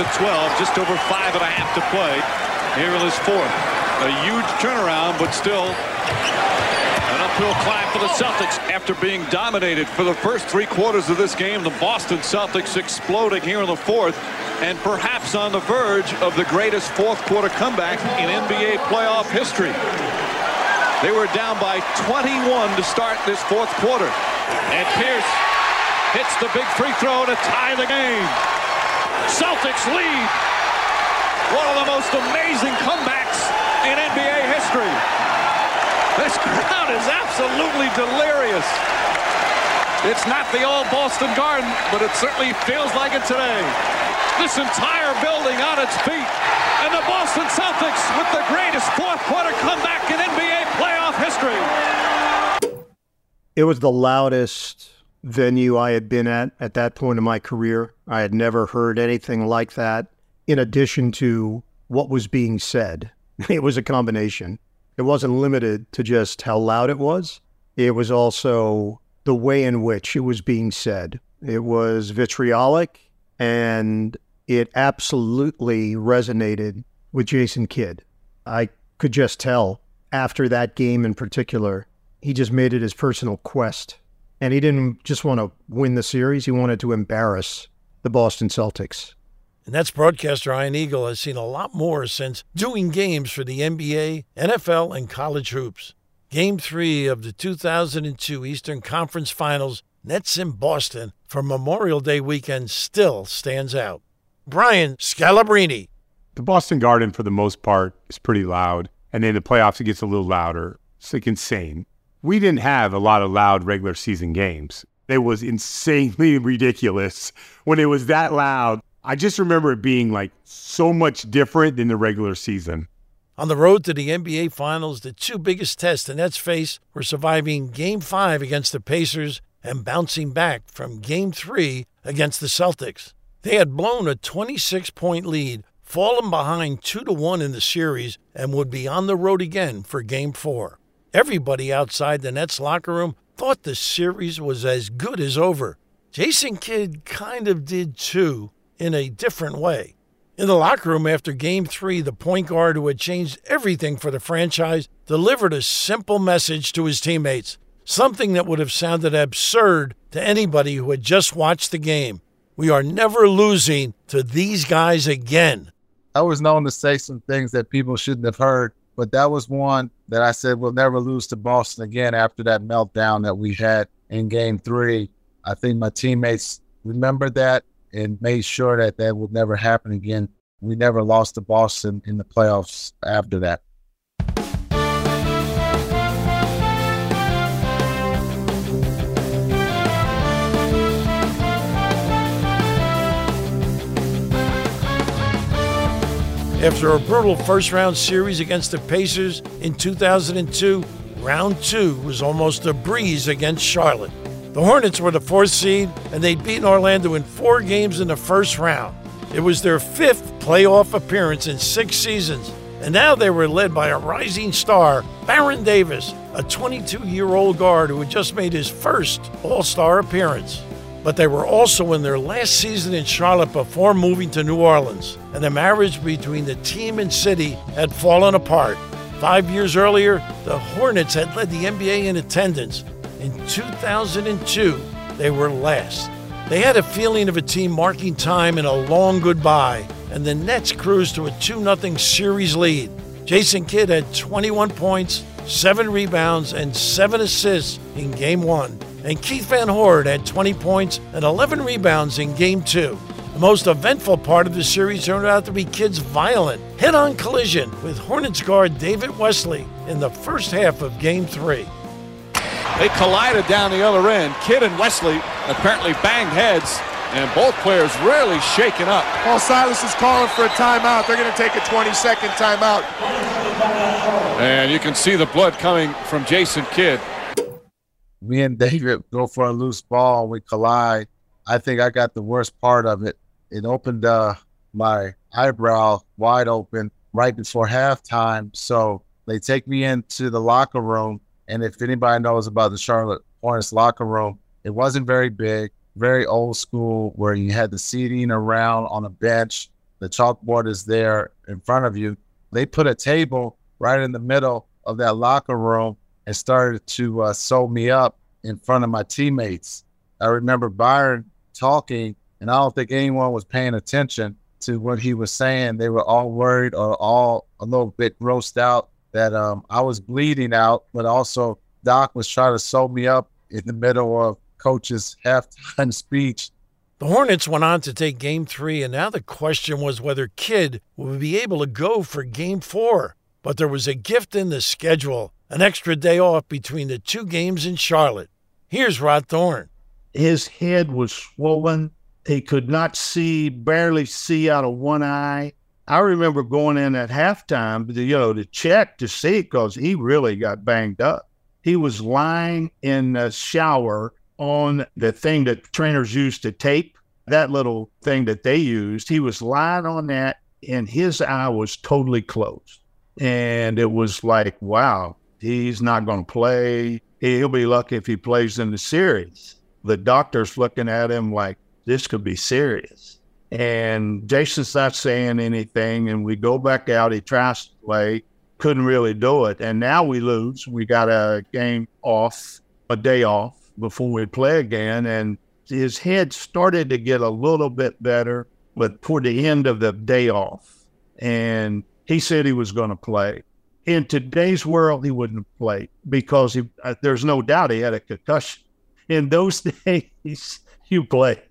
To 12, just over five and a half to play. Here in his fourth. A huge turnaround, but still an uphill climb for the Celtics after being dominated for the first three quarters of this game. The Boston Celtics exploding here in the fourth and perhaps on the verge of the greatest fourth quarter comeback in NBA playoff history. They were down by 21 to start this fourth quarter. And Pierce hits the big free throw to tie the game. Celtics lead. One of the most amazing comebacks in NBA history. This crowd is absolutely delirious. It's not the old Boston Garden, but it certainly feels like it today. This entire building on its feet. And the Boston Celtics with the greatest fourth quarter comeback in NBA playoff history. It was the loudest venue I had been at at that point in my career. I had never heard anything like that, in addition to what was being said. It was a combination. It wasn't limited to just how loud it was, it was also the way in which it was being said. It was vitriolic and it absolutely resonated with Jason Kidd. I could just tell after that game in particular, he just made it his personal quest. And he didn't just want to win the series, he wanted to embarrass the Boston Celtics. And that's broadcaster Ian Eagle has seen a lot more since doing games for the NBA, NFL, and college hoops. Game three of the 2002 Eastern Conference Finals, Nets in Boston, for Memorial Day weekend still stands out. Brian Scalabrine. The Boston Garden, for the most part, is pretty loud. And then the playoffs, it gets a little louder. It's like insane. We didn't have a lot of loud regular season games. It was insanely ridiculous when it was that loud. I just remember it being like so much different than the regular season. On the road to the NBA Finals, the two biggest tests the Nets face were surviving Game 5 against the Pacers and bouncing back from Game 3 against the Celtics. They had blown a 26 point lead, fallen behind 2 to 1 in the series, and would be on the road again for Game 4. Everybody outside the Nets locker room thought the series was as good as over. Jason Kidd kind of did too, in a different way. In the locker room after game three, the point guard who had changed everything for the franchise delivered a simple message to his teammates, something that would have sounded absurd to anybody who had just watched the game. We are never losing to these guys again. I was known to say some things that people shouldn't have heard, but that was one that I said we'll never lose to Boston again after that meltdown that we had in game three. I think my teammates remembered that and made sure that that would never happen again. We never lost to Boston in the playoffs after that. After a brutal first round series against the Pacers in 2002, round two was almost a breeze against Charlotte. The Hornets were the fourth seed, and they'd beaten Orlando in four games in the first round. It was their fifth playoff appearance in six seasons, and now they were led by a rising star, Baron Davis, a 22 year old guard who had just made his first All Star appearance. But they were also in their last season in Charlotte before moving to New Orleans, and the marriage between the team and city had fallen apart. Five years earlier, the Hornets had led the NBA in attendance. In 2002, they were last. They had a feeling of a team marking time in a long goodbye, and the Nets cruised to a 2 0 series lead. Jason Kidd had 21 points, 7 rebounds, and 7 assists in game one. And Keith Van Horn had 20 points and 11 rebounds in game two. The most eventful part of the series turned out to be Kidd's violent head on collision with Hornets guard David Wesley in the first half of game three. They collided down the other end. Kidd and Wesley apparently banged heads, and both players really shaken up. Paul Silas is calling for a timeout. They're going to take a 20-second timeout. And you can see the blood coming from Jason Kidd. Me and David go for a loose ball, and we collide. I think I got the worst part of it. It opened uh, my eyebrow wide open right before halftime. So they take me into the locker room and if anybody knows about the Charlotte Hornets locker room, it wasn't very big, very old school, where you had the seating around on a bench. The chalkboard is there in front of you. They put a table right in the middle of that locker room and started to uh, sew me up in front of my teammates. I remember Byron talking, and I don't think anyone was paying attention to what he was saying. They were all worried or all a little bit grossed out that um, I was bleeding out, but also Doc was trying to sew me up in the middle of coach's halftime speech. The Hornets went on to take game three, and now the question was whether Kidd would be able to go for game four. But there was a gift in the schedule an extra day off between the two games in Charlotte. Here's Rod Thorn. His head was swollen. He could not see, barely see out of one eye. I remember going in at halftime, you know, to check to see because he really got banged up. He was lying in the shower on the thing that trainers use to tape, that little thing that they used. He was lying on that, and his eye was totally closed. And it was like, wow, he's not going to play. He'll be lucky if he plays in the series. The doctor's looking at him like, this could be serious. And Jason's not saying anything. And we go back out. He tries to play, couldn't really do it. And now we lose. We got a game off, a day off before we play again. And his head started to get a little bit better, but toward the end of the day off. And he said he was going to play. In today's world, he wouldn't have played because he, uh, there's no doubt he had a concussion. In those days, you played.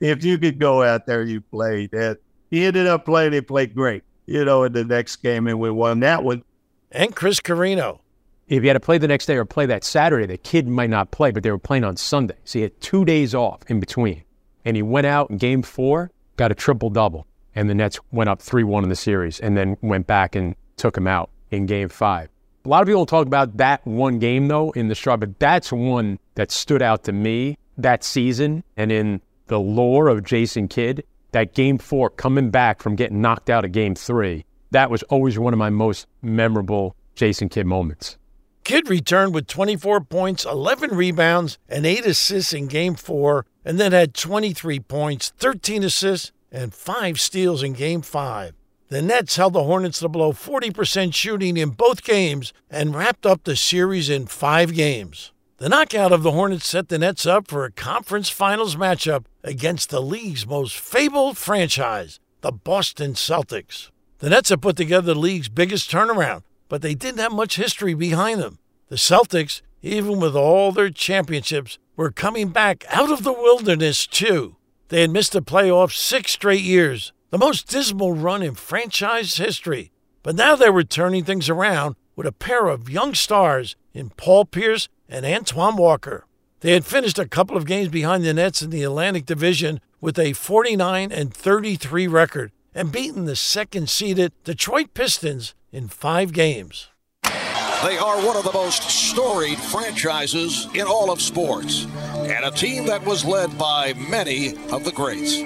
If you could go out there, you played. And he ended up playing. He played great, you know, in the next game, and we won that one. And Chris Carrino. If you had to play the next day or play that Saturday, the Kidd might not play, but they were playing on Sunday. So he had two days off in between. And he went out in game four, got a triple double. And the Nets went up 3 1 in the series and then went back and took him out in game five. A lot of people talk about that one game, though, in the straw, but that's one that stood out to me that season and in the lore of Jason Kidd, that game four coming back from getting knocked out of game three, that was always one of my most memorable Jason Kidd moments. Kidd returned with 24 points, 11 rebounds, and 8 assists in game four, and then had 23 points, 13 assists, and 5 steals in game five. The Nets held the Hornets to below 40% shooting in both games and wrapped up the series in five games. The knockout of the Hornets set the Nets up for a conference finals matchup against the league's most fabled franchise, the Boston Celtics. The Nets have put together the league's biggest turnaround, but they didn't have much history behind them. The Celtics, even with all their championships, were coming back out of the wilderness, too. They had missed the playoffs six straight years, the most dismal run in franchise history. But now they were turning things around with a pair of young stars in Paul Pierce and Antoine Walker. They had finished a couple of games behind the Nets in the Atlantic Division with a 49 and 33 record and beaten the second seeded Detroit Pistons in five games. They are one of the most storied franchises in all of sports, and a team that was led by many of the greats.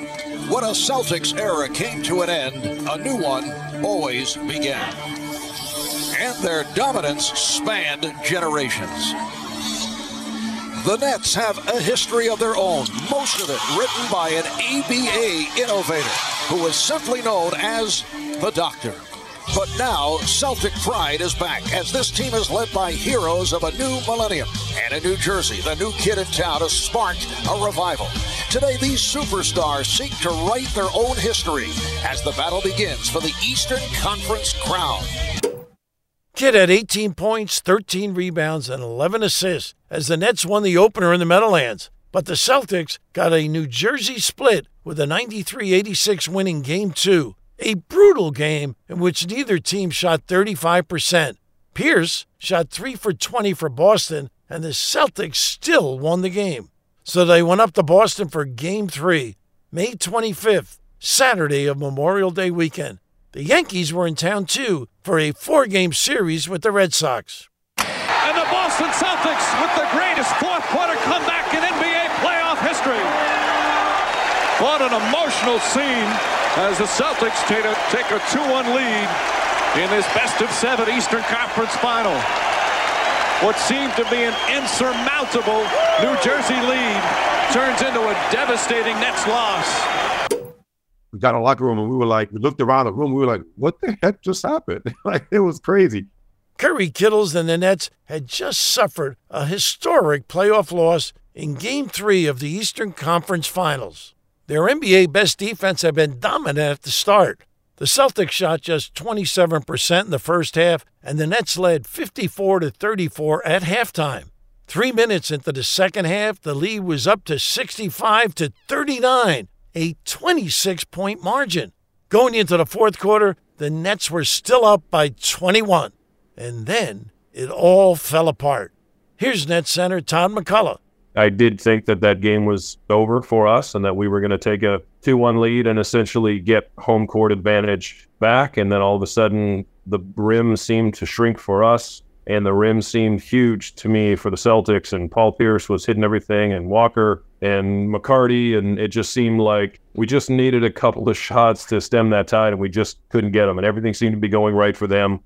When a Celtics era came to an end, a new one always began. And their dominance spanned generations. The Nets have a history of their own, most of it written by an ABA innovator who was simply known as the Doctor. But now, Celtic pride is back as this team is led by heroes of a new millennium. And in New Jersey, the new kid in town has sparked a revival. Today, these superstars seek to write their own history as the battle begins for the Eastern Conference crown. Kidd had 18 points, 13 rebounds, and 11 assists as the Nets won the opener in the Meadowlands. But the Celtics got a New Jersey split with a 93 86 winning Game 2, a brutal game in which neither team shot 35%. Pierce shot 3 for 20 for Boston, and the Celtics still won the game. So they went up to Boston for Game 3, May 25th, Saturday of Memorial Day weekend. The Yankees were in town too for a four game series with the Red Sox. And the Boston Celtics with the greatest fourth quarter comeback in NBA playoff history. What an emotional scene as the Celtics take a, take a 2 1 lead in this best of seven Eastern Conference final. What seemed to be an insurmountable New Jersey lead turns into a devastating Nets loss we got in the locker room and we were like, we looked around the room, we were like, what the heck just happened? like it was crazy. Kerry Kittles and the Nets had just suffered a historic playoff loss in Game 3 of the Eastern Conference Finals. Their NBA best defense had been dominant at the start. The Celtics shot just 27% in the first half, and the Nets led 54 to 34 at halftime. Three minutes into the second half, the lead was up to 65 to 39 a 26 point margin. Going into the fourth quarter, the Nets were still up by 21. And then it all fell apart. Here's Nets center Todd MacCulloch. I did think that that game was over for us and that we were going to take a 2 1 lead and essentially get home court advantage back. And then all of a sudden, the rim seemed to shrink for us and the rim seemed huge to me for the Celtics. And Paul Pierce was hitting everything, and Walker and McCarty, and it just seemed like we just needed a couple of shots to stem that tide, and we just couldn't get them. And everything seemed to be going right for them.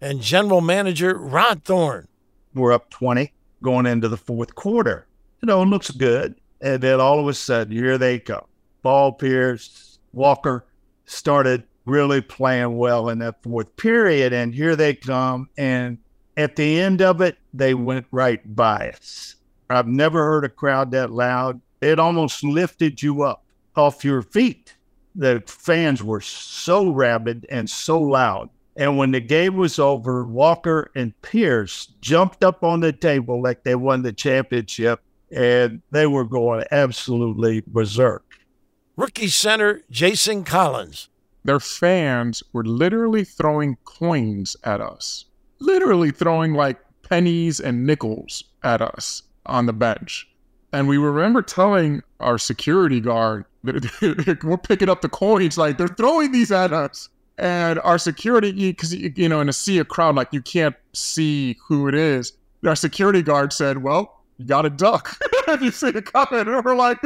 And general manager Rod Thorn. We're up 20 going into the fourth quarter. You know, it looks good. And then all of a sudden, here they come. Paul Pierce, Walker started really playing well in that fourth period. And here they come. And at the end of it, they went right by us. I've never heard a crowd that loud. It almost lifted you up off your feet. The fans were so rabid and so loud. And when the game was over, Walker and Pierce jumped up on the table like they won the championship, and they were going absolutely berserk. Rookie center Jason Collins. Their fans were literally throwing coins at us literally throwing like pennies and nickels at us on the bench. And we remember telling our security guard that we're picking up the coins, like they're throwing these at us. And our security, because you know, in a sea of crowd, like you can't see who it is. Our security guard said, "Well, you got to duck if you see it coming." And we're like,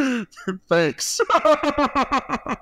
"Thanks." the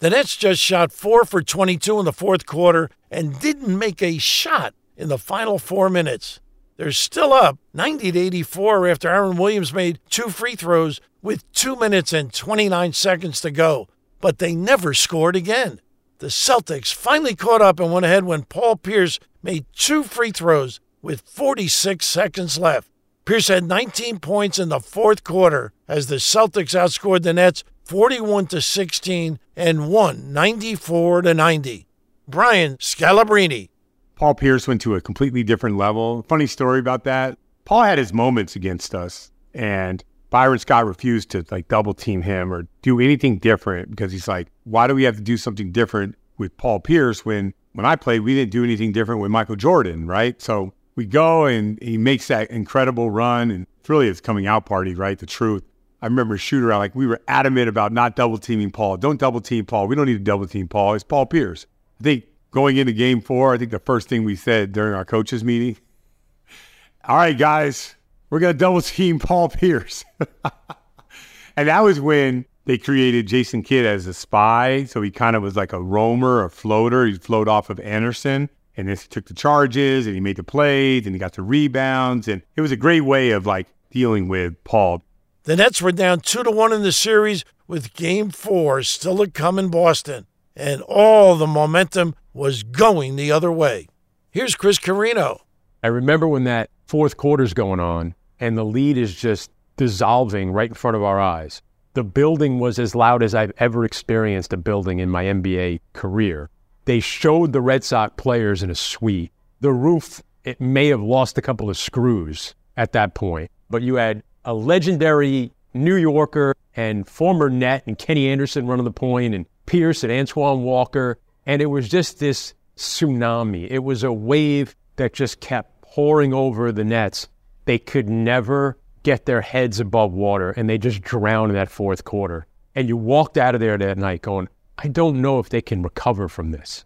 Nets just shot four for 22 in the fourth quarter and didn't make a shot in the final four minutes. They're still up 90 to 84 after Aaron Williams made two free throws with two minutes and 29 seconds to go, but they never scored again. The Celtics finally caught up and went ahead when Paul Pierce made two free throws with 46 seconds left. Pierce had 19 points in the fourth quarter as the Celtics outscored the Nets 41 to 16 and won 94 to 90. Brian Scalabrine, Paul Pierce went to a completely different level. Funny story about that. Paul had his moments against us, and Byron Scott refused to like double team him or do anything different because he's like, why do we have to do something different with Paul Pierce when when I played we didn't do anything different with Michael Jordan, right? So we go and he makes that incredible run, and it's really his coming out party, right? The truth. I remember shoot around like we were adamant about not double teaming Paul. Don't double team Paul. We don't need to double team Paul. It's Paul Pierce. I think going into game four, I think the first thing we said during our coaches meeting all right, guys, we're to double team Paul Pierce. and that was when they created Jason Kidd as a spy. So he kind of was like a roamer, a floater. He'd float off of Anderson. And then he took the charges and he made the plays and he got the rebounds. And it was a great way of like dealing with Paul. The Nets were down two to one in the series with game four still to come in Boston. And all the momentum was going the other way. Here's Chris Carrino. I remember when that fourth quarter's going on and the lead is just dissolving right in front of our eyes. The building was as loud as I've ever experienced a building in my NBA career. They showed the Red Sox players in a suite. The roof, it may have lost a couple of screws at that point, but you had a legendary New Yorker and former net and Kenny Anderson running the point and Pierce and Antoine Walker. And it was just this tsunami. It was a wave that just kept pouring over the Nets. They could never get their heads above water and they just drowned in that fourth quarter. And you walked out of there that night going, I don't know if they can recover from this.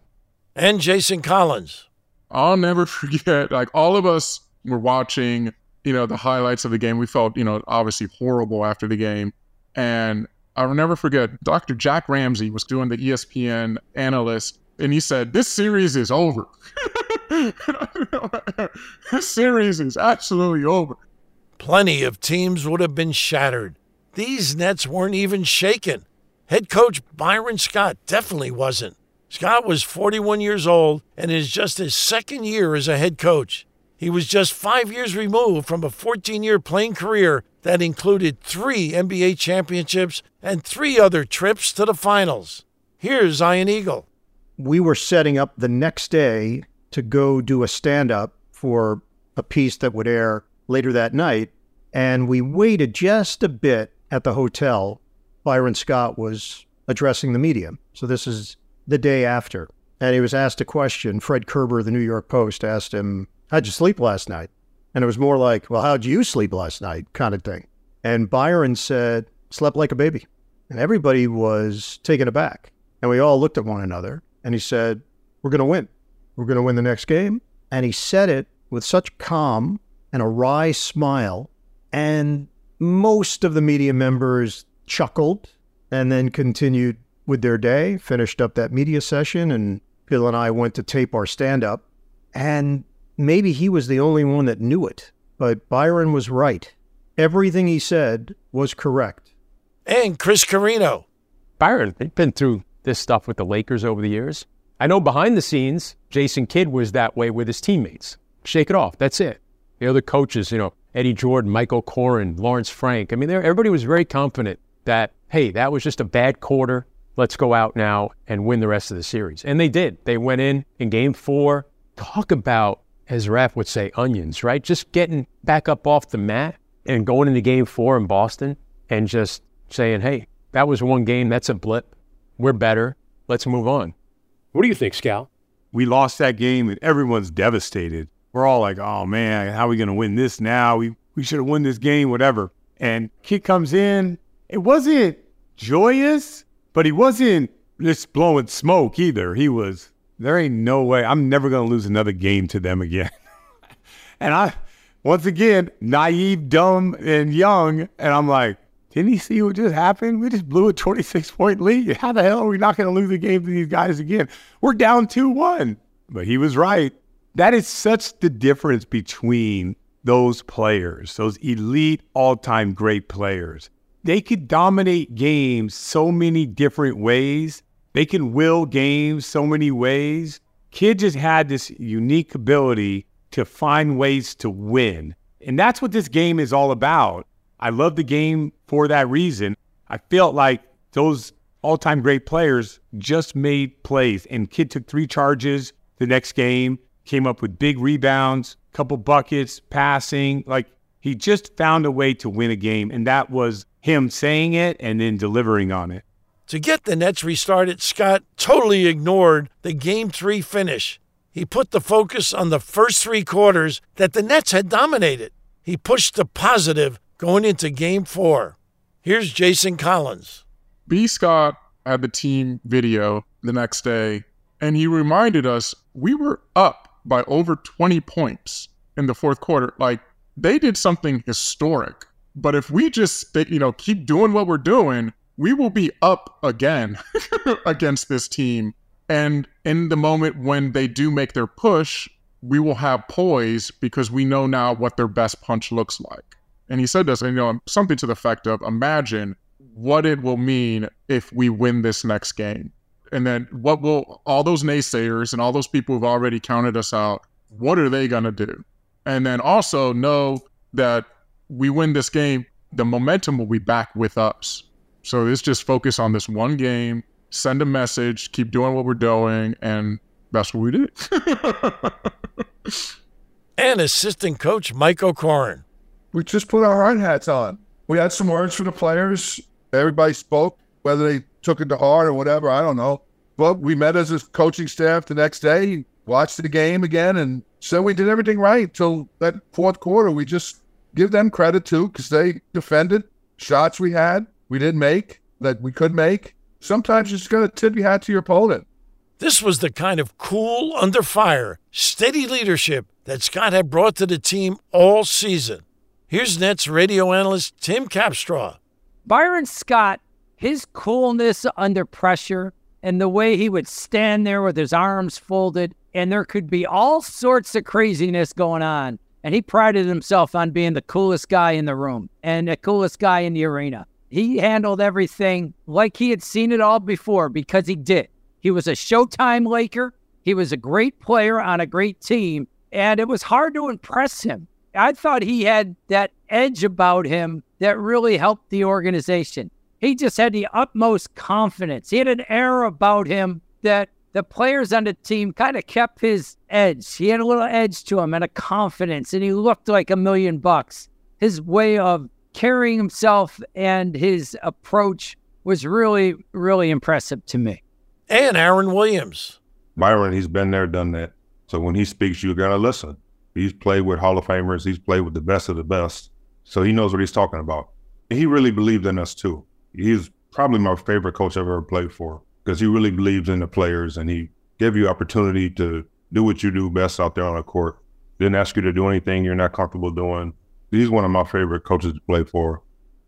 And Jason Collins. I'll never forget, like, all of us were watching, you know, the highlights of the game. We felt, you know, obviously horrible after the game. And I'll never forget, Dr. Jack Ramsay was doing the ESPN analyst, and he said, This series is over. this series is absolutely over. Plenty of teams would have been shattered. These Nets weren't even shaken. Head coach Byron Scott definitely wasn't. Scott was 41 years old and is just his second year as a head coach. He was just five years removed from a 14 year playing career that included three NBA championships and three other trips to the finals. Here's Ian Eagle. We were setting up the next day to go do a stand up for a piece that would air later that night. And we waited just a bit at the hotel. Byron Scott was addressing the media. So this is the day after. And he was asked a question. Fred Kerber of the New York Post asked him, How'd you sleep last night? And it was more like, Well, how'd you sleep last night? kind of thing. And Byron said, Slept like a baby. And everybody was taken aback. And we all looked at one another. And he said, We're going to win. We're going to win the next game. And he said it with such calm and a wry smile. And most of the media members chuckled and then continued with their day, finished up that media session, and Bill and I went to tape our stand up. And maybe he was the only one that knew it, but Byron was right. Everything he said was correct. And Chris Carrino. Byron, they've been through this stuff with the Lakers over the years. I know behind the scenes, Jason Kidd was that way with his teammates. Shake it off. That's it. The other coaches, you know, Eddie Jordan, Mike O'Koren, Lawrence Frank. I mean, everybody was very confident that, hey, that was just a bad quarter. Let's go out now and win the rest of the series. And they did. They went in in game four. Talk about, as Raf would say, onions, right? Just getting back up off the mat and going into game four in Boston and just saying, hey, that was one game. That's a blip. We're better. Let's move on. What do you think, Scal? We lost that game and everyone's devastated. We're all like, oh man, how are we going to win this now? We, we should have won this game, whatever. And Kidd comes in. It wasn't joyous, but he wasn't just blowing smoke either. He was, there ain't no way. I'm never going to lose another game to them again. and I, once again, naive, dumb, and young. And I'm like, didn't he see what just happened? We just blew a 26 point lead. How the hell are we not going to lose a game to these guys again? We're down 2 1. But he was right. That is such the difference between those players, those elite, all time great players. They could dominate games so many different ways. They can will games so many ways. Kidd just had this unique ability to find ways to win. And that's what this game is all about. I love the game for that reason. I felt like those all time great players just made plays, and Kidd took three charges the next game, came up with big rebounds, couple buckets, passing. Like he just found a way to win a game, and that was him saying it and then delivering on it. To get the Nets restarted, Scott totally ignored the game three finish. He put the focus on the first three quarters that the Nets had dominated. He pushed the positive going into game four. Here's Jason Collins. B. Scott had the team video the next day, and he reminded us we were up by over 20 points in the fourth quarter. Like they did something historic. But if we just, you know, keep doing what we're doing, we will be up again against this team. And in the moment when they do make their push, we will have poise because we know now what their best punch looks like. And he said this, you know, something to the effect of imagine what it will mean if we win this next game. And then what will all those naysayers and all those people who've already counted us out, what are they going to do? And then also know that we win this game, the momentum will be back with us. So let's just focus on this one game, send a message, keep doing what we're doing, and that's what we did. and assistant coach Mike O'Koren. We just put our hard hats on. We had some words for the players. Everybody spoke, whether they took it to heart or whatever, I don't know. But we met as a coaching staff the next day, watched the game again, and said we did everything right till that fourth quarter. We just give them credit too, because they defended shots we had, we didn't make, that we could make. Sometimes you just got to tip your hat to your opponent. This was the kind of cool, under fire, steady leadership that Scott had brought to the team all season. Here's Nets radio analyst Tim Capstraw. Byron Scott, his coolness under pressure and the way he would stand there with his arms folded, and there could be all sorts of craziness going on. And he prided himself on being the coolest guy in the room and the coolest guy in the arena. He handled everything like he had seen it all before because he did. He was a Showtime Laker. He was a great player on a great team, and it was hard to impress him. I thought he had that edge about him that really helped the organization. He just had the utmost confidence. He had an air about him that the players on the team kind of kept his edge. He had a little edge to him and a confidence, and he looked like a million bucks. His way of carrying himself and his approach was really, really impressive to me and Aaron Williams. Byron, he's been there, done that. So when he speaks, you're going to listen. He's played with Hall of Famers, he's played with the best of the best. So he knows what he's talking about. He really believed in us too. He's probably my favorite coach I've ever played for because he really believes in the players and he gave you opportunity to do what you do best out there on the court. Didn't ask you to do anything you're not comfortable doing. He's one of my favorite coaches to play for.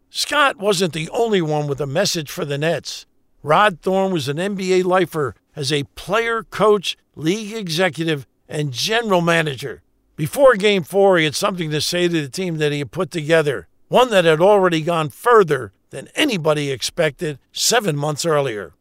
Scott wasn't the only one with a message for the Nets. Rod Thorn was an NBA lifer as a player, coach, league executive, and general manager. Before game four, he had something to say to the team that he had put together, one that had already gone further than anybody expected seven months earlier.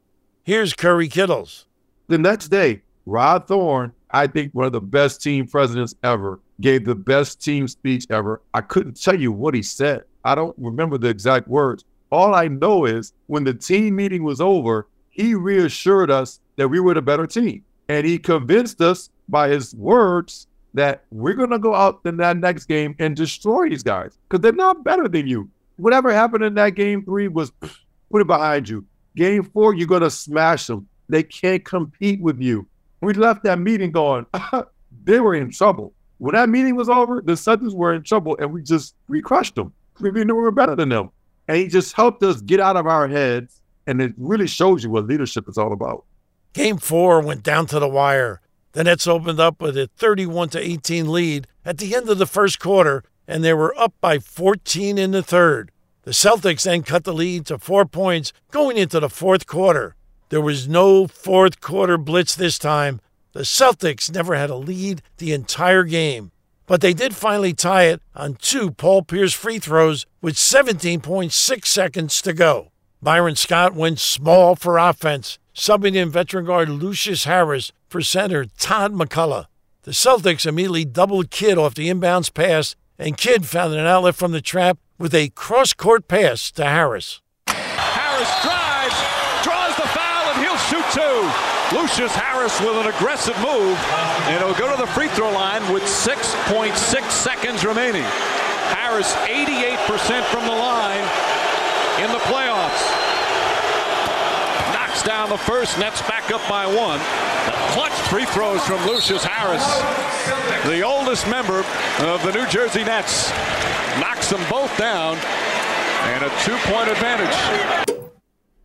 Here's Kerry Kittles. The next day, Rod Thorn, I think one of the best team presidents ever, gave the best team speech ever. I couldn't tell you what he said. I don't remember the exact words, all I know is when the team meeting was over, he reassured us that we were the better team. And he convinced us by his words that we're going to go out in that next game and destroy these guys because they're not better than you. Whatever happened in that game three was put it behind you. Game four, you're going to smash them. They can't compete with you. We left that meeting going, they were in trouble. When that meeting was over, the Celtics were in trouble and we just, we crushed them. We knew we were better than them. And he just helped us get out of our heads. And it really shows you what leadership is all about. Game four went down to the wire. The Nets opened up with a 31 to 18 lead at the end of the first quarter, and they were up by 14 in the third. The Celtics then cut the lead to four points going into the fourth quarter. There was no fourth quarter blitz this time. The Celtics never had a lead the entire game but they did finally tie it on two Paul Pierce free throws with 17.6 seconds to go. Byron Scott went small for offense, subbing in veteran guard Lucius Harris for center Todd MacCulloch. The Celtics immediately doubled Kidd off the inbounds pass, and Kidd found an outlet from the trap with a cross court pass to Harris. Harris drives, draws the foul, and he'll shoot two. Lucius Harris with an aggressive move, and he'll go to the free throw line with 6.6 seconds remaining. Harris 88% from the line in the playoffs. Knocks down the first, Nets back up by one. Clutch free throws from Lucius Harris, the oldest member of the New Jersey Nets. Knocks them both down, and a two-point advantage.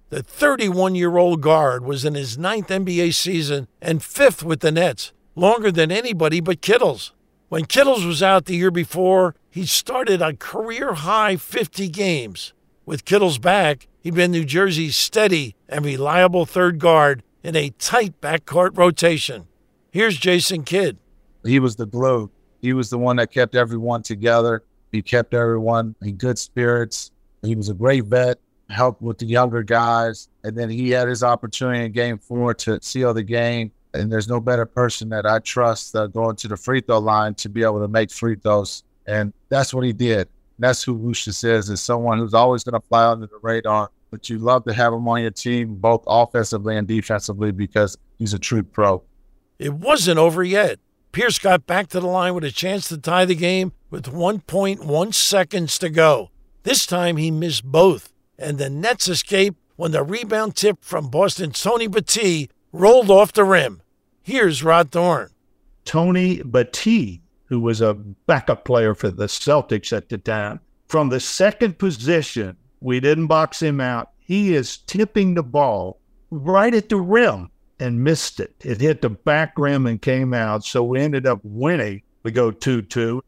The 31 year old guard was in his ninth NBA season and fifth with the Nets, longer than anybody but Kittles. When Kittles was out the year before, he started a career high 50 games. With Kittles back, he'd been New Jersey's steady and reliable third guard in a tight backcourt rotation. Here's Jason Kidd. He was the glue. He was the one that kept everyone together. He kept everyone in good spirits. He was a great vet, helped with the younger guys. And then he had his opportunity in game four to seal the game. And there's no better person that I trust uh, going to the free throw line to be able to make free throws. And that's what he did. That's who Lucius is, is someone who's always going to fly under the radar, but you love to have him on your team, both offensively and defensively, because he's a true pro. It wasn't over yet. Pierce got back to the line with a chance to tie the game with 1.1 seconds to go. This time he missed both, and the Nets escaped when the rebound tip from Boston's Tony Battie rolled off the rim. Here's Rod Thorn. Tony Battie, who was a backup player for the Celtics at the time, from the second position, we didn't box him out. He is tipping the ball right at the rim and missed it. It hit the back rim and came out. So we ended up winning. We go 2 2.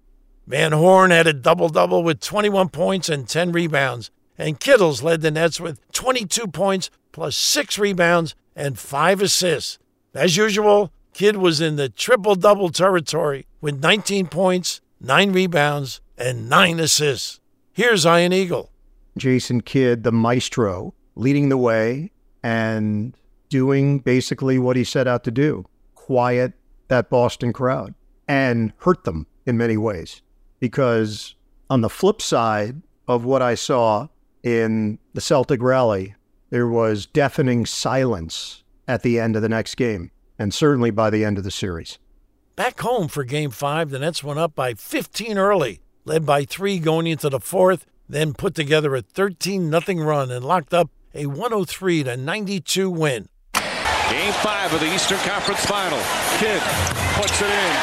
Van Horn had a double double with 21 points and 10 rebounds. And Kittles led the Nets with 22 points plus six rebounds and five assists. As usual, Kidd was in the triple double territory with 19 points, nine rebounds, and nine assists. Here's Ian Eagle. Jason Kidd, the maestro, leading the way and doing basically what he set out to do quiet that Boston crowd and hurt them in many ways. Because on the flip side of what I saw in the Celtic rally, there was deafening silence at the end of the next game, and certainly by the end of the series. Back home for game five, the Nets went up by 15 early, led by three going into the fourth, then put together a 13 0 run and locked up a 103 92 win. Game five of the Eastern Conference Final. Kidd puts it in.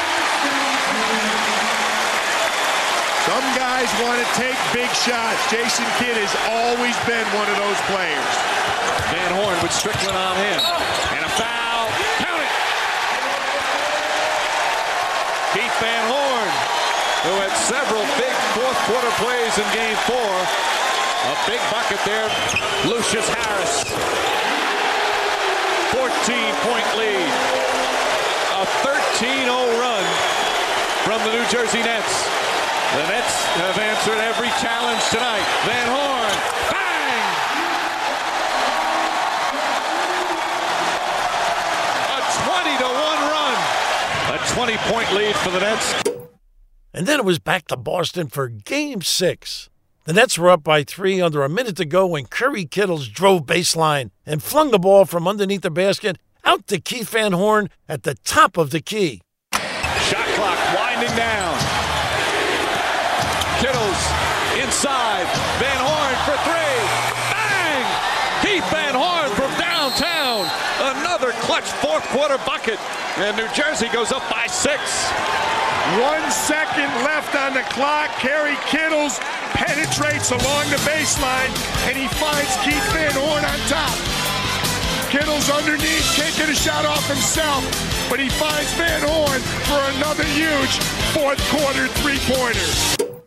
Some guys want to take big shots. Jason Kidd has always been one of those players. Van Horn with Strickland on him. And a foul. Count it. Keith Van Horn, who had several big fourth quarter plays in game four. A big bucket there. Lucius Harris 14-point lead. A 13-0 run from the New Jersey Nets. The Nets have answered every challenge tonight. Van Horn, bang! A 20 to 1 run. A 20-point lead for the Nets. And then it was back to Boston for game six. The Nets were up by three under a minute to go when Curry Kittles drove baseline and flung the ball from underneath the basket out to Keith Van Horn at the top of the key. Shot clock winding down. Kittles inside. Van Horn for three. Bang! Keith Van Horn from downtown. Another clutch fourth quarter bucket. And New Jersey goes up by six. One second left on the clock. Kerry Kittles penetrates along the baseline, and he finds Keith Van Horn on top. Kittles underneath, can't get a shot off himself, but he finds Van Horn for another huge fourth quarter three-pointer.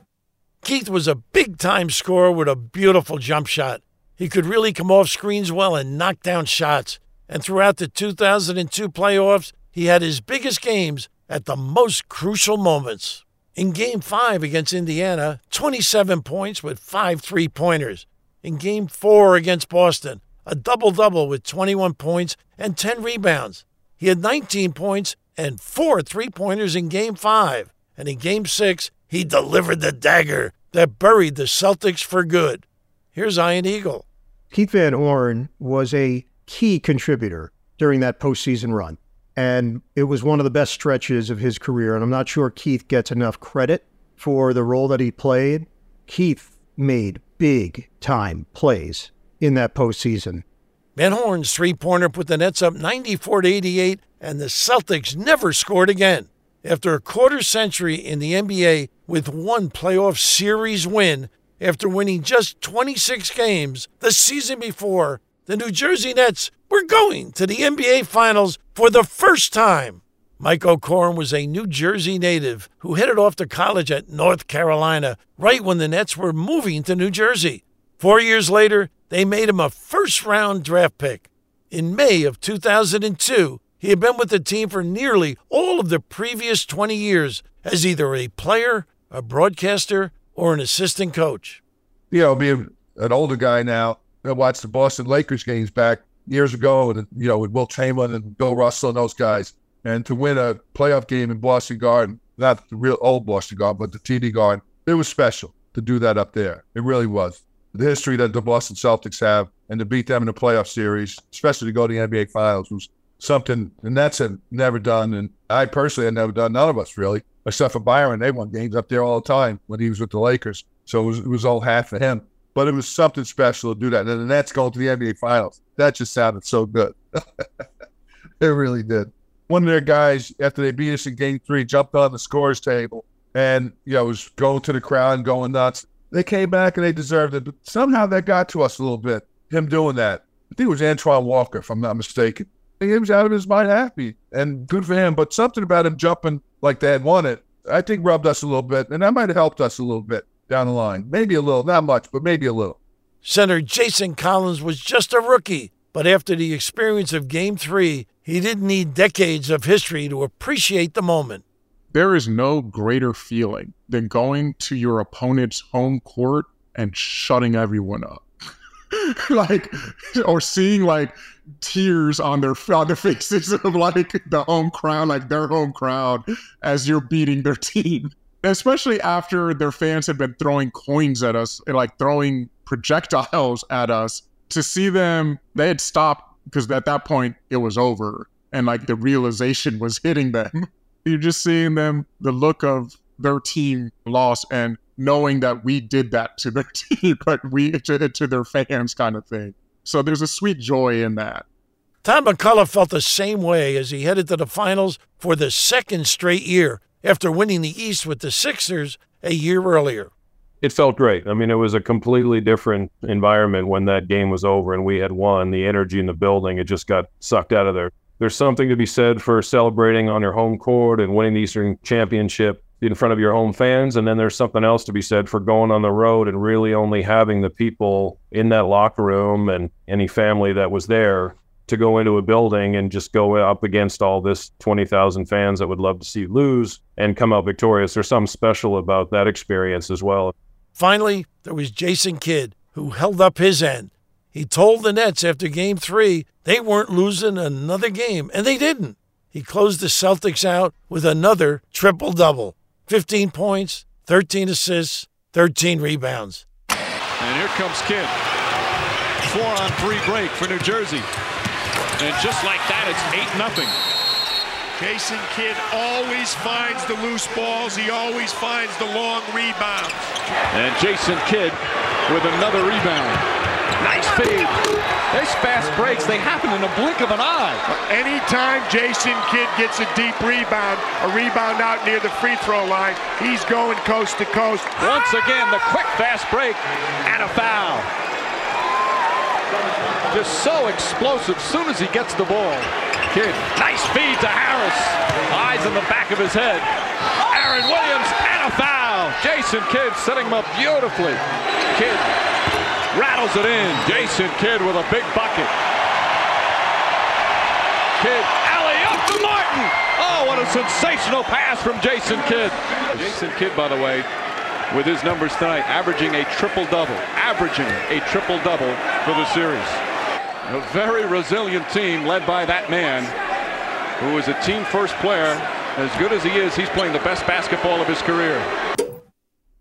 Keith was a big time scorer with a beautiful jump shot. He could really come off screens well and knock down shots. And throughout the 2002 playoffs, he had his biggest games at the most crucial moments. In Game 5 against Indiana, 27 points with five three pointers. In Game 4 against Boston, a double double with 21 points and 10 rebounds. He had 19 points and four three pointers in Game 5. And in Game 6, he delivered the dagger that buried the Celtics for good. Here's Ian Eagle. Keith Van Horn was a key contributor during that postseason run. And it was one of the best stretches of his career. And I'm not sure Keith gets enough credit for the role that he played. Keith made big time plays in that postseason. Van Horn's three pointer put the Nets up 94 to 88, and the Celtics never scored again. After a quarter century in the NBA with one playoff series win, after winning just 26 games the season before, the New Jersey Nets were going to the NBA Finals for the first time. Mike O'Koren was a New Jersey native who headed off to college at North Carolina right when the Nets were moving to New Jersey. Four years later, they made him a first round draft pick. In May of 2002, he had been with the team for nearly all of the previous 20 years as either a player, a broadcaster, or an assistant coach. You know, being an older guy now, I watched the Boston Lakers games back years ago, and you know, with Wilt Chamberlain and Bill Russell and those guys, and to win a playoff game in Boston Garden, not the real old Boston Garden, but the TD Garden, it was special to do that up there. It really was. The history that the Boston Celtics have, and to beat them in the playoff series, especially to go to the NBA Finals, was something the Nets had never done, and I personally had never done. None of us really, except for Byron. They won games up there all the time when he was with the Lakers, so it was, it was all half for him. But it was something special to do that. And the Nets going to the NBA Finals. That just sounded so good. it really did. One of their guys, after they beat us in game three, jumped on the scores table and, you know, was going to the crowd and going nuts. They came back and they deserved it. But somehow that got to us a little bit, him doing that. I think it was Antoine Walker, if I'm not mistaken. He was out of his mind happy and good for him. But something about him jumping like they had won it, I think rubbed us a little bit. And that might have helped us a little bit down the line. Maybe a little, not much, but maybe a little. Center Jason Collins was just a rookie, but after the experience of Game 3, he didn't need decades of history to appreciate the moment. There is no greater feeling than going to your opponent's home court and shutting everyone up. like, or seeing like tears on their on the faces of like the home crowd, like their home crowd, as you're beating their team especially after their fans had been throwing coins at us and like throwing projectiles at us to see them they had stopped because at that point it was over and like the realization was hitting them. You're just seeing them the look of their team lost and knowing that we did that to their team but we did it to their fans kind of thing. So there's a sweet joy in that. Todd MacCulloch felt the same way as he headed to the finals for the second straight year after winning the East with the Sixers a year earlier. It felt great. I mean, it was a completely different environment when that game was over and we had won. The energy in the building, it just got sucked out of there. There's something to be said for celebrating on your home court and winning the Eastern Championship in front of your home fans. And then there's something else to be said for going on the road and really only having the people in that locker room and any family that was there to go into a building and just go up against all this 20,000 fans that would love to see you lose and come out victorious. There's something special about that experience as well. Finally, there was Jason Kidd, who held up his end. He told the Nets after game three they weren't losing another game, and they didn't. He closed the Celtics out with another triple double 15 points, 13 assists, 13 rebounds. And here comes Kidd. Four on three break for New Jersey. And just like that, it's 8 nothing. Jason Kidd always finds the loose balls. He always finds the long rebounds. And Jason Kidd with another rebound. Nice feed. These fast breaks, they happen in a blink of an eye. Anytime Jason Kidd gets a deep rebound, a rebound out near the free throw line, he's going coast to coast. Once again, the quick fast break and a foul. Just so explosive soon as he gets the ball. Kidd, nice feed to Harris. Eyes in the back of his head. Aaron Williams and a foul. Jason Kidd setting him up beautifully. Kidd rattles it in. Jason Kidd with a big bucket. Kidd, alley-oop to Martin. Oh, what a sensational pass from Jason Kidd. Jason Kidd, by the way, with his numbers tonight, averaging a triple-double. Averaging a triple-double for the series. A very resilient team led by that man who is a team first player. As good as he is, he's playing the best basketball of his career.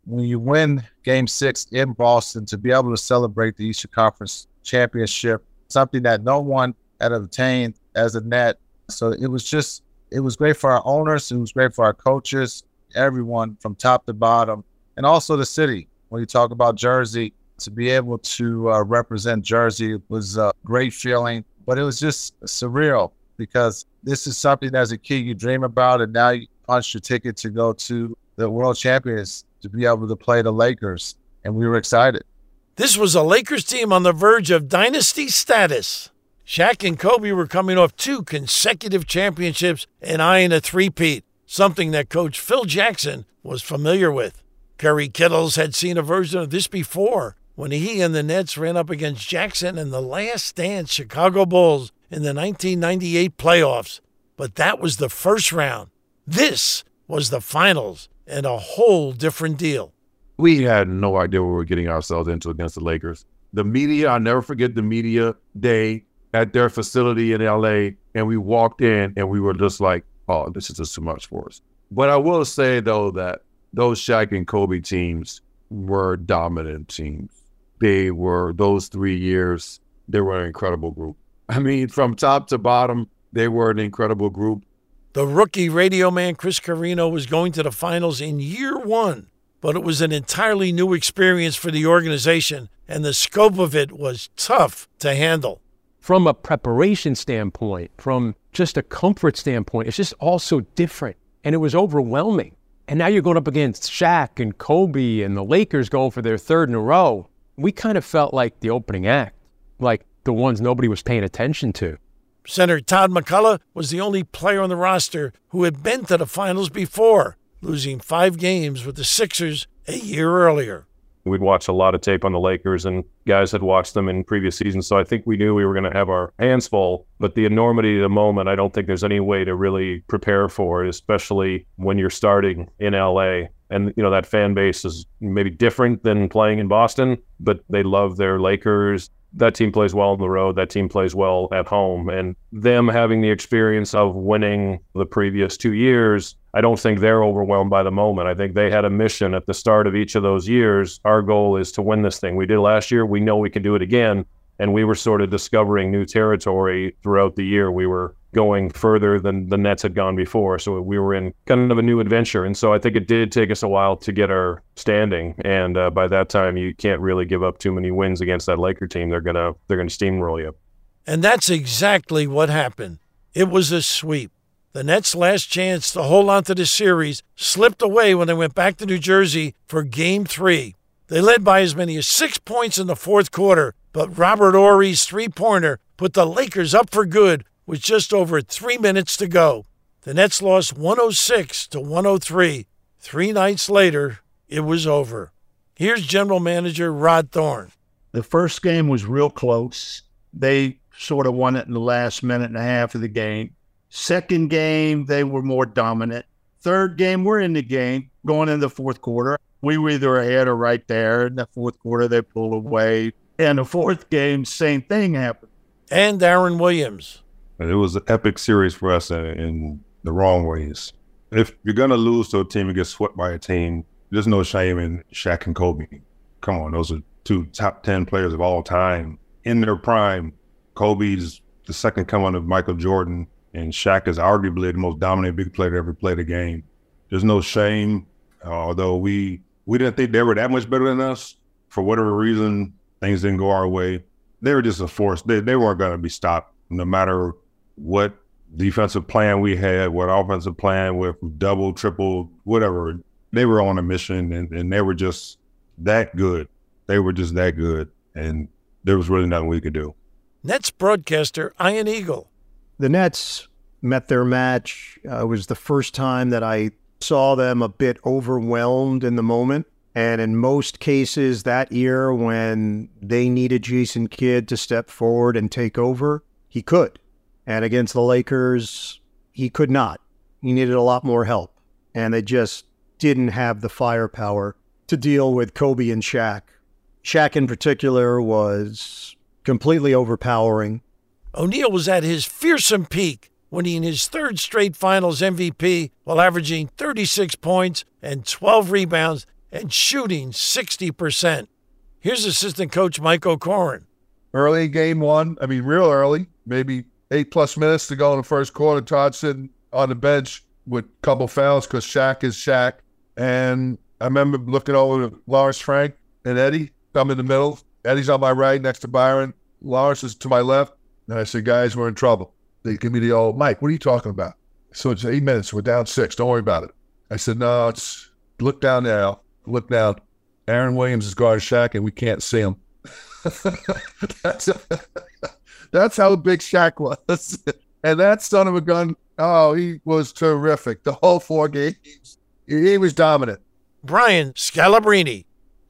When you win game six in Boston, to be able to celebrate the Eastern Conference championship, something that no one had obtained as a net. So it was just, it was great for our owners, it was great for our coaches, everyone from top to bottom, and also the city. When you talk about Jersey, to be able to uh, represent Jersey was a great feeling, but it was just surreal because this is something as a kid you dream about, and now you punch your ticket to go to the World Champions to be able to play the Lakers, and we were excited. This was a Lakers team on the verge of dynasty status. Shaq and Kobe were coming off two consecutive championships and eyeing a three-peat, something that coach Phil Jackson was familiar with. Kerry Kittles had seen a version of this before when he and the Nets ran up against Jackson in the last stand Chicago Bulls in the 1998 playoffs. But that was the first round. This was the finals and a whole different deal. We had no idea what we were getting ourselves into against the Lakers. The media, I'll never forget the media day at their facility in LA. And we walked in and we were just like, oh, this is just too much for us. But I will say, though, that those Shaq and Kobe teams were dominant teams. They were, those three years, they were an incredible group. I mean, from top to bottom, they were an incredible group. The rookie radio man Chris Carrino was going to the finals in year one, but it was an entirely new experience for the organization, and the scope of it was tough to handle. From a preparation standpoint, from just a comfort standpoint, it's just all so different. And it was overwhelming. And now you're going up against Shaq and Kobe and the Lakers going for their third in a row. We kind of felt like the opening act, like the ones nobody was paying attention to. Center Todd MacCulloch was the only player on the roster who had been to the finals before, losing five games with the Sixers a year earlier. We'd watched a lot of tape on the Lakers, and guys had watched them in previous seasons. So I think we knew we were going to have our hands full. But the enormity of the moment, I don't think there's any way to really prepare for it, especially when you're starting in LA. And, you know, that fan base is maybe different than playing in Boston, but they love their Lakers that team plays well on the road. That team plays well at home. And them having the experience of winning the previous two years, I don't think they're overwhelmed by the moment. I think they had a mission at the start of each of those years. Our goal is to win this thing. We did last year. We know we can do it again. And we were sort of discovering new territory throughout the year. We were going further than the Nets had gone before. So we were in kind of a new adventure. And so I think it did take us a while to get our standing. And uh, by that time, you can't really give up too many wins against that Laker team. They're gonna they're gonna steamroll you. And that's exactly what happened. It was a sweep. The Nets' last chance to hold on to the series slipped away when they went back to New Jersey for Game Three. They led by as many as six points in the fourth quarter, but Robert Horry's three pointer put the Lakers up for good with just over three minutes to go. The Nets lost 106 to 103. Three nights later, it was over. Here's General Manager Rod Thorn. The first game was real close. They sort of won it in the last minute and a half of the game. Second game, they were more dominant. Third game, we're in the game going in the fourth quarter. We were either ahead or right there. In the fourth quarter, they pulled away. And the fourth game, same thing happened. And Aaron Williams. And it was an epic series for us in, in the wrong ways. If you're gonna lose to a team and get swept by a team, there's no shame in Shaq and Kobe. Come on, those are two top ten players of all time in their prime. Kobe's the second coming of Michael Jordan, and Shaq is arguably the most dominant big player to ever play the game. There's no shame, uh, although we we didn't think they were that much better than us. For whatever reason, things didn't go our way. They were just a force. They, they weren't going to be stopped no matter what defensive plan we had, what offensive plan with double, triple, whatever. They were on a mission and, and they were just that good. They were just that good. And there was really nothing we could do. Nets broadcaster Ian Eagle. The Nets met their match. Uh, it was the first time that I saw them a bit overwhelmed in the moment. And in most cases that year, when they needed Jason Kidd to step forward and take over, he could. And against the Lakers, he could not. He needed a lot more help. And they just didn't have the firepower to deal with Kobe and Shaq. Shaq, in particular, was completely overpowering. O'Neal was at his fearsome peak, winning his third straight finals MVP while averaging 36 points and 12 rebounds and shooting 60%. Here's assistant coach Mike O'Koren. Early game one, I mean, real early, maybe eight plus minutes to go in the first quarter. Todd sitting on the bench with a couple fouls because Shaq is Shaq. And I remember looking over to Lawrence Frank and Eddie. I'm in the middle. Eddie's on my right next to Byron. Lawrence is to my left. And I said, guys, we're in trouble. They give me the old, Mike, what are you talking about? So it's eight minutes. We're down six. Don't worry about it. I said, no, it's look down there. Look down. Aaron Williams is guarding Shaq, and we can't see him. that's, That's how big Shaq was. and that son of a gun, oh, he was terrific. The whole four games, he was dominant. Brian Scalabrine.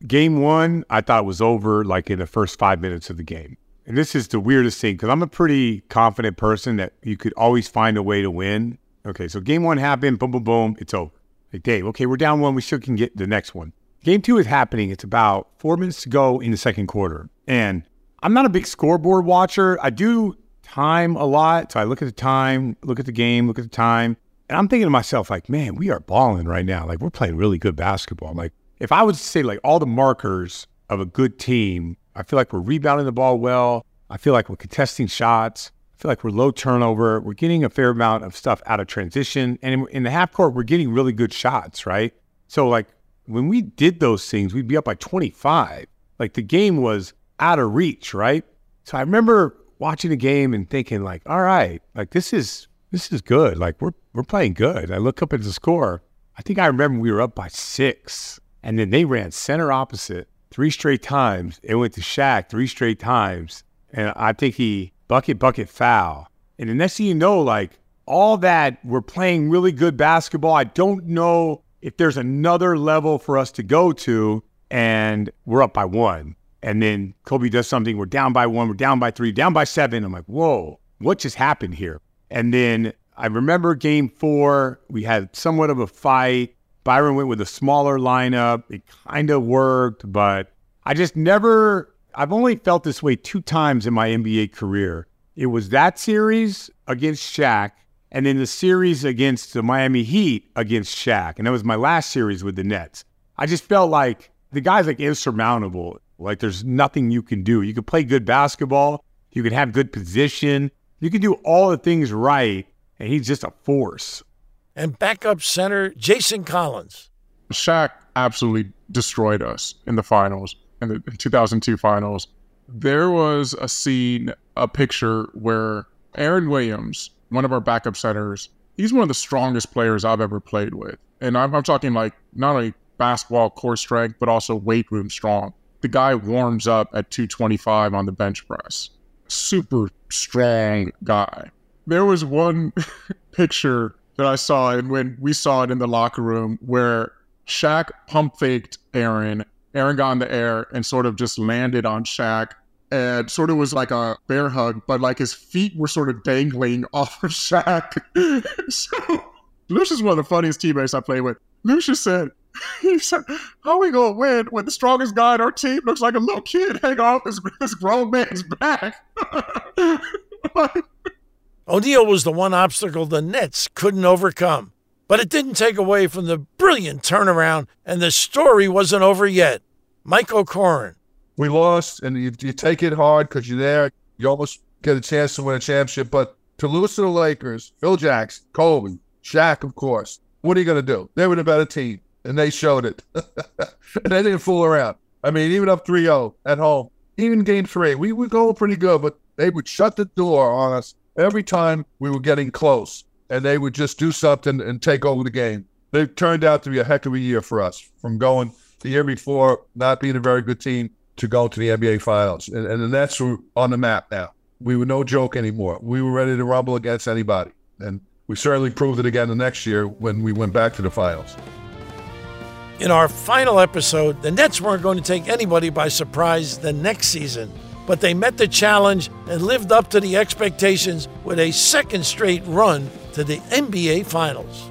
Game one, I thought was over like in the first five minutes of the game. And this is the weirdest thing because I'm a pretty confident person that you could always find a way to win. Okay, so game one happened, boom, boom, boom, it's over. Like, Dave, okay, we're down one, we still can get the next one. Game two is happening. It's about four minutes to go in the second quarter. And I'm not a big scoreboard watcher. I do time a lot. So I look at the time, look at the game, look at the time. And I'm thinking to myself, like, man, we are balling right now. Like, we're playing really good basketball. I'm like, if I was to say, like, all the markers of a good team, I feel like we're rebounding the ball well. I feel like we're contesting shots. I feel like we're low turnover. We're getting a fair amount of stuff out of transition. And in the half court, we're getting really good shots, right? So, like, when we did those things, we'd be up by 25. Like, the game was out of reach, right? So I remember watching the game and thinking like, all right, like this is this is good. Like we're we're playing good. I look up at the score. I think I remember we were up by six, and then they ran center opposite three straight times. It went to Shaq three straight times, and I think he bucket bucket foul. And the next thing you know, like all that, we're playing really good basketball. I don't know if there's another level for us to go to, and we're up by one. And then Kobe does something. We're down by one. We're down by three. Down by seven. I'm like, whoa, what just happened here? And then I remember game four. We had somewhat of a fight. Byron went with a smaller lineup. It kind of worked, but I just never. I've only felt this way two times in my NBA career. It was that series against Shaq, and then the series against the Miami Heat against Shaq. And that was my last series with the Nets. I just felt like the guy's like insurmountable. Like there's nothing you can do. You can play good basketball, you can have good position, you can do all the things right, and he's just a force. And backup center Jason Collins. Shaq absolutely destroyed us in the finals, in the 2002 finals. There was a scene, a picture where Aaron Williams, one of our backup centers, he's one of the strongest players I've ever played with. And I'm, I'm talking like not only basketball core strength, but also weight room strong the guy warms up at 225 on the bench press. Super strong guy. There was one picture that I saw, and when we saw it in the locker room, where Shaq pump faked Aaron. Aaron got in the air and sort of just landed on Shaq and sort of was like a bear hug, but like his feet were sort of dangling off of Shaq. so Lucious is one of the funniest teammates I played with. Lucious said, he said, How are we gonna win when the strongest guy on our team looks like a little kid hanging off his, his grown man's back? O'Neal was the one obstacle the Nets couldn't overcome. But it didn't take away from the brilliant turnaround, and the story wasn't over yet. Michael O'Koren. We lost, and you, you take it hard because you're there. You almost get a chance to win a championship. But to lose to the Lakers, Phil Jackson, Kobe, Shaq, of course, what are you going to do? They were the better team and they showed it. and they didn't fool around. I mean, even up 3 0 at home, even game three, we were going pretty good, but they would shut the door on us every time we were getting close, and they would just do something and take over the game. They turned out to be a heck of a year for us from going the year before, not being a very good team, to go to the NBA Finals. And, and the Nets were on the map now. We were no joke anymore. We were ready to rumble against anybody. And we certainly proved it again the next year when we went back to the finals. In our final episode, the Nets weren't going to take anybody by surprise the next season, but they met the challenge and lived up to the expectations with a second straight run to the NBA Finals.